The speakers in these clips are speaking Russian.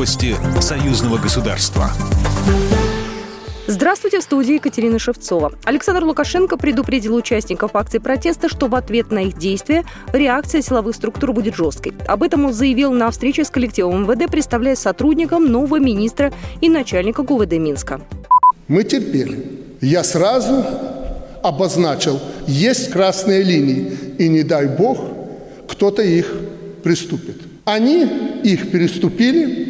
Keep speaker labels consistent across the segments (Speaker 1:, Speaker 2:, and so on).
Speaker 1: Новости союзного государства.
Speaker 2: Здравствуйте, в студии Екатерина Шевцова. Александр Лукашенко предупредил участников акции протеста, что в ответ на их действия реакция силовых структур будет жесткой. Об этом он заявил на встрече с коллективом МВД, представляя сотрудникам нового министра и начальника ГУВД Минска.
Speaker 3: Мы терпели. Я сразу обозначил, есть красные линии, и не дай бог, кто-то их приступит. Они их переступили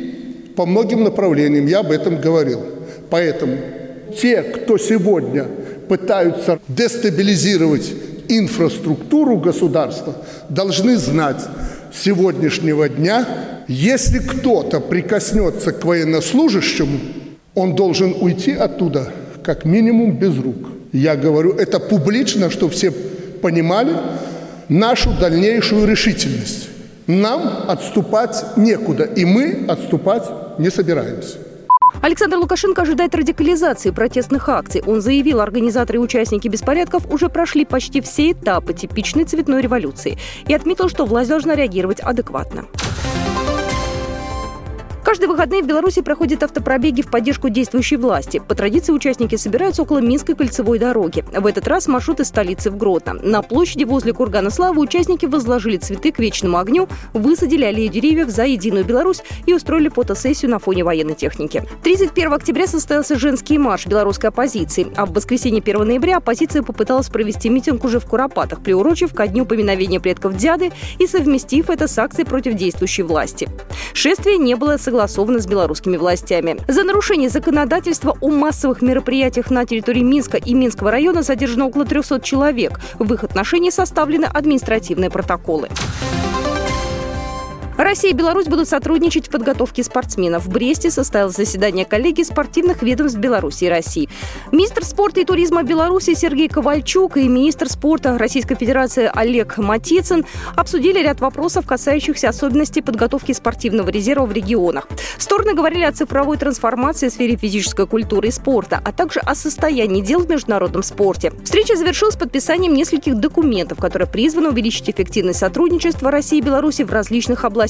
Speaker 3: по многим направлениям, я об этом говорил. Поэтому те, кто сегодня пытаются дестабилизировать инфраструктуру государства, должны знать с сегодняшнего дня, если кто-то прикоснется к военнослужащему, он должен уйти оттуда как минимум без рук. Я говорю это публично, чтобы все понимали нашу дальнейшую решительность. Нам отступать некуда, и мы отступать не собираемся.
Speaker 2: Александр Лукашенко ожидает радикализации протестных акций. Он заявил, организаторы и участники беспорядков уже прошли почти все этапы типичной цветной революции и отметил, что власть должна реагировать адекватно. Каждые выходные в Беларуси проходят автопробеги в поддержку действующей власти. По традиции участники собираются около Минской кольцевой дороги. В этот раз маршрут из столицы в Гродно. На площади возле Кургана Славы участники возложили цветы к вечному огню, высадили аллею деревьев за Единую Беларусь и устроили фотосессию на фоне военной техники. 31 октября состоялся женский марш белорусской оппозиции, а в воскресенье 1 ноября оппозиция попыталась провести митинг уже в Куропатах, приурочив ко дню поминовения предков дяды и совместив это с акцией против действующей власти. Шествие не было согласовано согласовано с белорусскими властями. За нарушение законодательства о массовых мероприятиях на территории Минска и Минского района задержано около 300 человек. В их отношении составлены административные протоколы. Россия и Беларусь будут сотрудничать в подготовке спортсменов. В Бресте состоялось заседание коллегии спортивных ведомств Беларуси и России. Министр спорта и туризма Беларуси Сергей Ковальчук и министр спорта Российской Федерации Олег Матицын обсудили ряд вопросов, касающихся особенностей подготовки спортивного резерва в регионах. Стороны говорили о цифровой трансформации в сфере физической культуры и спорта, а также о состоянии дел в международном спорте. Встреча завершилась подписанием нескольких документов, которые призваны увеличить эффективность сотрудничества России и Беларуси в различных областях